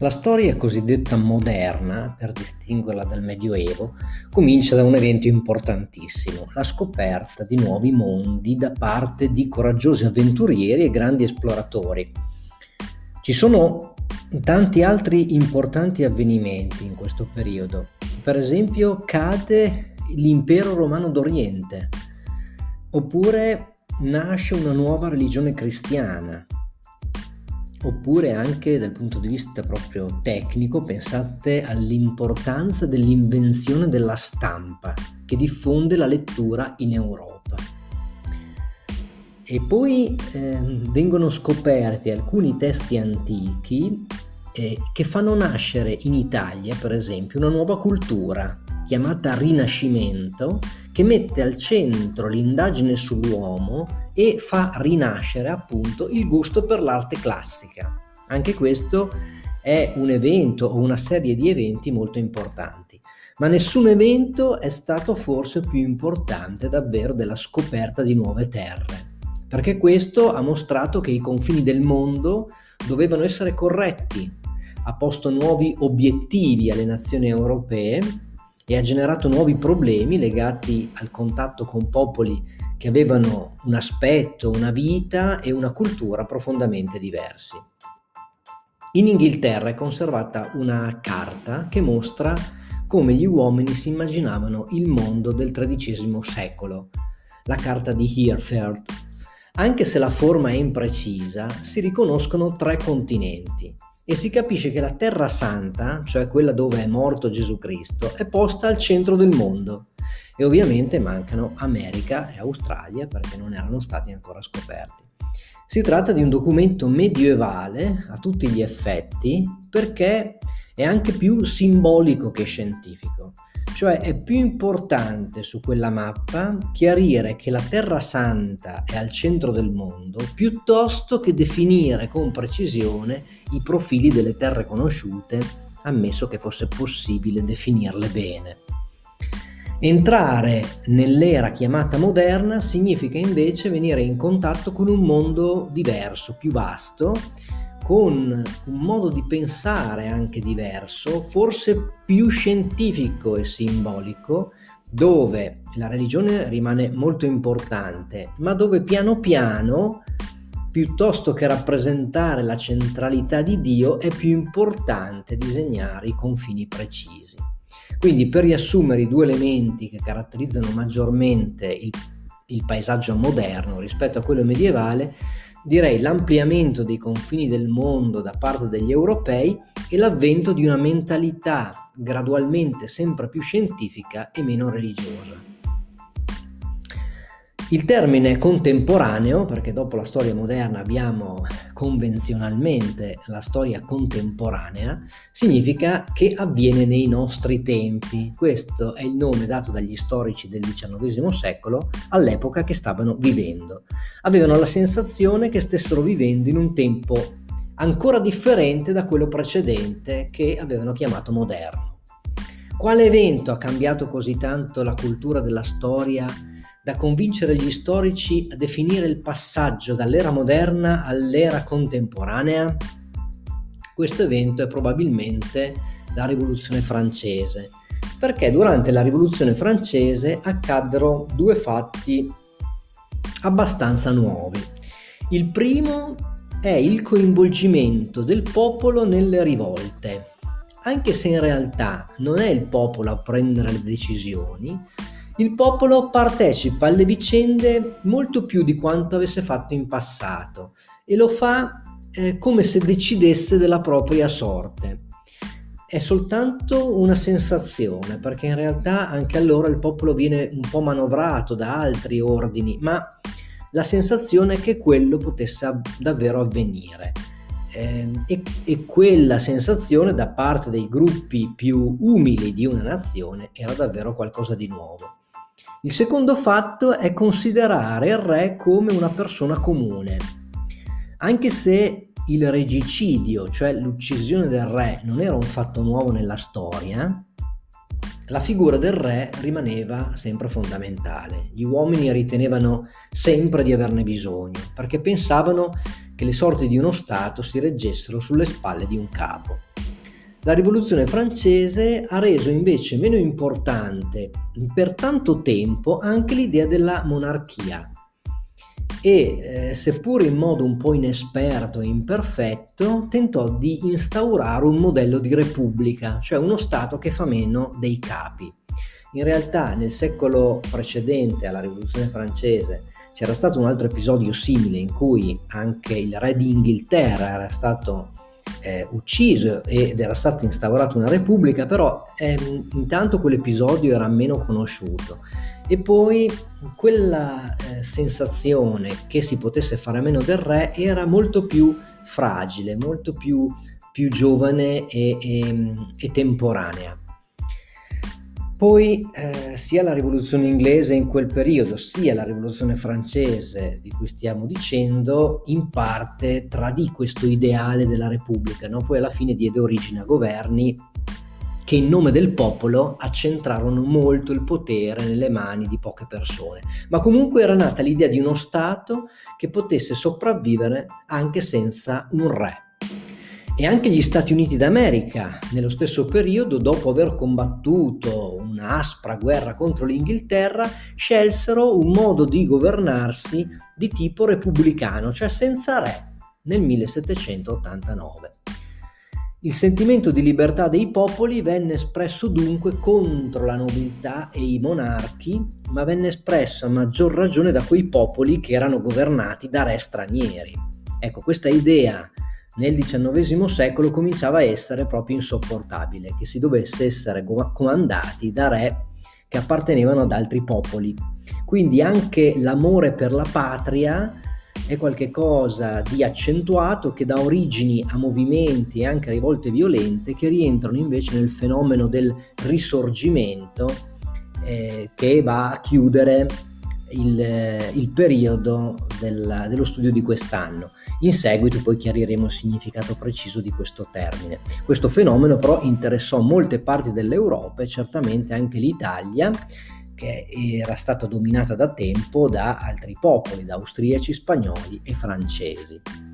La storia cosiddetta moderna, per distinguerla dal Medioevo, comincia da un evento importantissimo, la scoperta di nuovi mondi da parte di coraggiosi avventurieri e grandi esploratori. Ci sono tanti altri importanti avvenimenti in questo periodo. Per esempio cade l'impero romano d'Oriente, oppure nasce una nuova religione cristiana, oppure anche dal punto di vista proprio tecnico pensate all'importanza dell'invenzione della stampa che diffonde la lettura in Europa. E poi eh, vengono scoperti alcuni testi antichi eh, che fanno nascere in Italia, per esempio, una nuova cultura chiamata Rinascimento, che mette al centro l'indagine sull'uomo e fa rinascere appunto il gusto per l'arte classica. Anche questo è un evento o una serie di eventi molto importanti, ma nessun evento è stato forse più importante davvero della scoperta di nuove terre, perché questo ha mostrato che i confini del mondo dovevano essere corretti, ha posto nuovi obiettivi alle nazioni europee e ha generato nuovi problemi legati al contatto con popoli che avevano un aspetto, una vita e una cultura profondamente diversi. In Inghilterra è conservata una carta che mostra come gli uomini si immaginavano il mondo del XIII secolo, la carta di Hereford. Anche se la forma è imprecisa, si riconoscono tre continenti, e si capisce che la Terra Santa, cioè quella dove è morto Gesù Cristo, è posta al centro del mondo. E ovviamente mancano America e Australia perché non erano stati ancora scoperti. Si tratta di un documento medievale a tutti gli effetti perché è anche più simbolico che scientifico. Cioè è più importante su quella mappa chiarire che la Terra Santa è al centro del mondo piuttosto che definire con precisione i profili delle terre conosciute, ammesso che fosse possibile definirle bene. Entrare nell'era chiamata moderna significa invece venire in contatto con un mondo diverso, più vasto, con un modo di pensare anche diverso, forse più scientifico e simbolico, dove la religione rimane molto importante, ma dove piano piano, piuttosto che rappresentare la centralità di Dio, è più importante disegnare i confini precisi. Quindi per riassumere i due elementi che caratterizzano maggiormente il, il paesaggio moderno rispetto a quello medievale, direi l'ampliamento dei confini del mondo da parte degli europei e l'avvento di una mentalità gradualmente sempre più scientifica e meno religiosa. Il termine contemporaneo, perché dopo la storia moderna abbiamo convenzionalmente la storia contemporanea, significa che avviene nei nostri tempi. Questo è il nome dato dagli storici del XIX secolo all'epoca che stavano vivendo. Avevano la sensazione che stessero vivendo in un tempo ancora differente da quello precedente che avevano chiamato moderno. Quale evento ha cambiato così tanto la cultura della storia? Da convincere gli storici a definire il passaggio dall'era moderna all'era contemporanea? Questo evento è probabilmente la Rivoluzione francese, perché durante la Rivoluzione francese accaddero due fatti abbastanza nuovi. Il primo è il coinvolgimento del popolo nelle rivolte, anche se in realtà non è il popolo a prendere le decisioni, il popolo partecipa alle vicende molto più di quanto avesse fatto in passato e lo fa eh, come se decidesse della propria sorte. È soltanto una sensazione, perché in realtà anche allora il popolo viene un po' manovrato da altri ordini, ma la sensazione è che quello potesse davvero avvenire. Eh, e, e, quella sensazione da parte dei gruppi più umili di una nazione era davvero qualcosa di nuovo. Il secondo fatto è considerare il re come una persona comune. Anche se il regicidio, cioè l'uccisione del re, non era un fatto nuovo nella storia, la figura del re rimaneva sempre fondamentale. Gli uomini ritenevano sempre di averne bisogno, perché pensavano che le sorti di uno Stato si reggessero sulle spalle di un capo. La rivoluzione francese ha reso invece meno importante per tanto tempo anche l'idea della monarchia e, eh, seppur in modo un po' inesperto e imperfetto, tentò di instaurare un modello di repubblica, cioè uno Stato che fa meno dei capi. In realtà nel secolo precedente alla rivoluzione francese c'era stato un altro episodio simile in cui anche il re d'Inghilterra era stato eh, ucciso ed era stata instaurata una repubblica, però ehm, intanto quell'episodio era meno conosciuto e poi quella eh, sensazione che si potesse fare a meno del re era molto più fragile, molto più, più giovane e, e, e temporanea. Poi eh, sia la rivoluzione inglese in quel periodo, sia la rivoluzione francese di cui stiamo dicendo, in parte tradì questo ideale della Repubblica, no? poi alla fine diede origine a governi che in nome del popolo accentrarono molto il potere nelle mani di poche persone. Ma comunque era nata l'idea di uno Stato che potesse sopravvivere anche senza un re. E anche gli Stati Uniti d'America, nello stesso periodo, dopo aver combattuto un'aspra guerra contro l'Inghilterra, scelsero un modo di governarsi di tipo repubblicano, cioè senza re, nel 1789. Il sentimento di libertà dei popoli venne espresso dunque contro la nobiltà e i monarchi, ma venne espresso a maggior ragione da quei popoli che erano governati da re stranieri. Ecco, questa idea nel XIX secolo cominciava a essere proprio insopportabile, che si dovesse essere comandati da re che appartenevano ad altri popoli. Quindi anche l'amore per la patria è qualcosa di accentuato che dà origini a movimenti e anche a rivolte violente che rientrano invece nel fenomeno del risorgimento eh, che va a chiudere il, il periodo del, dello studio di quest'anno. In seguito poi chiariremo il significato preciso di questo termine. Questo fenomeno però interessò molte parti dell'Europa e certamente anche l'Italia che era stata dominata da tempo da altri popoli, da austriaci, spagnoli e francesi.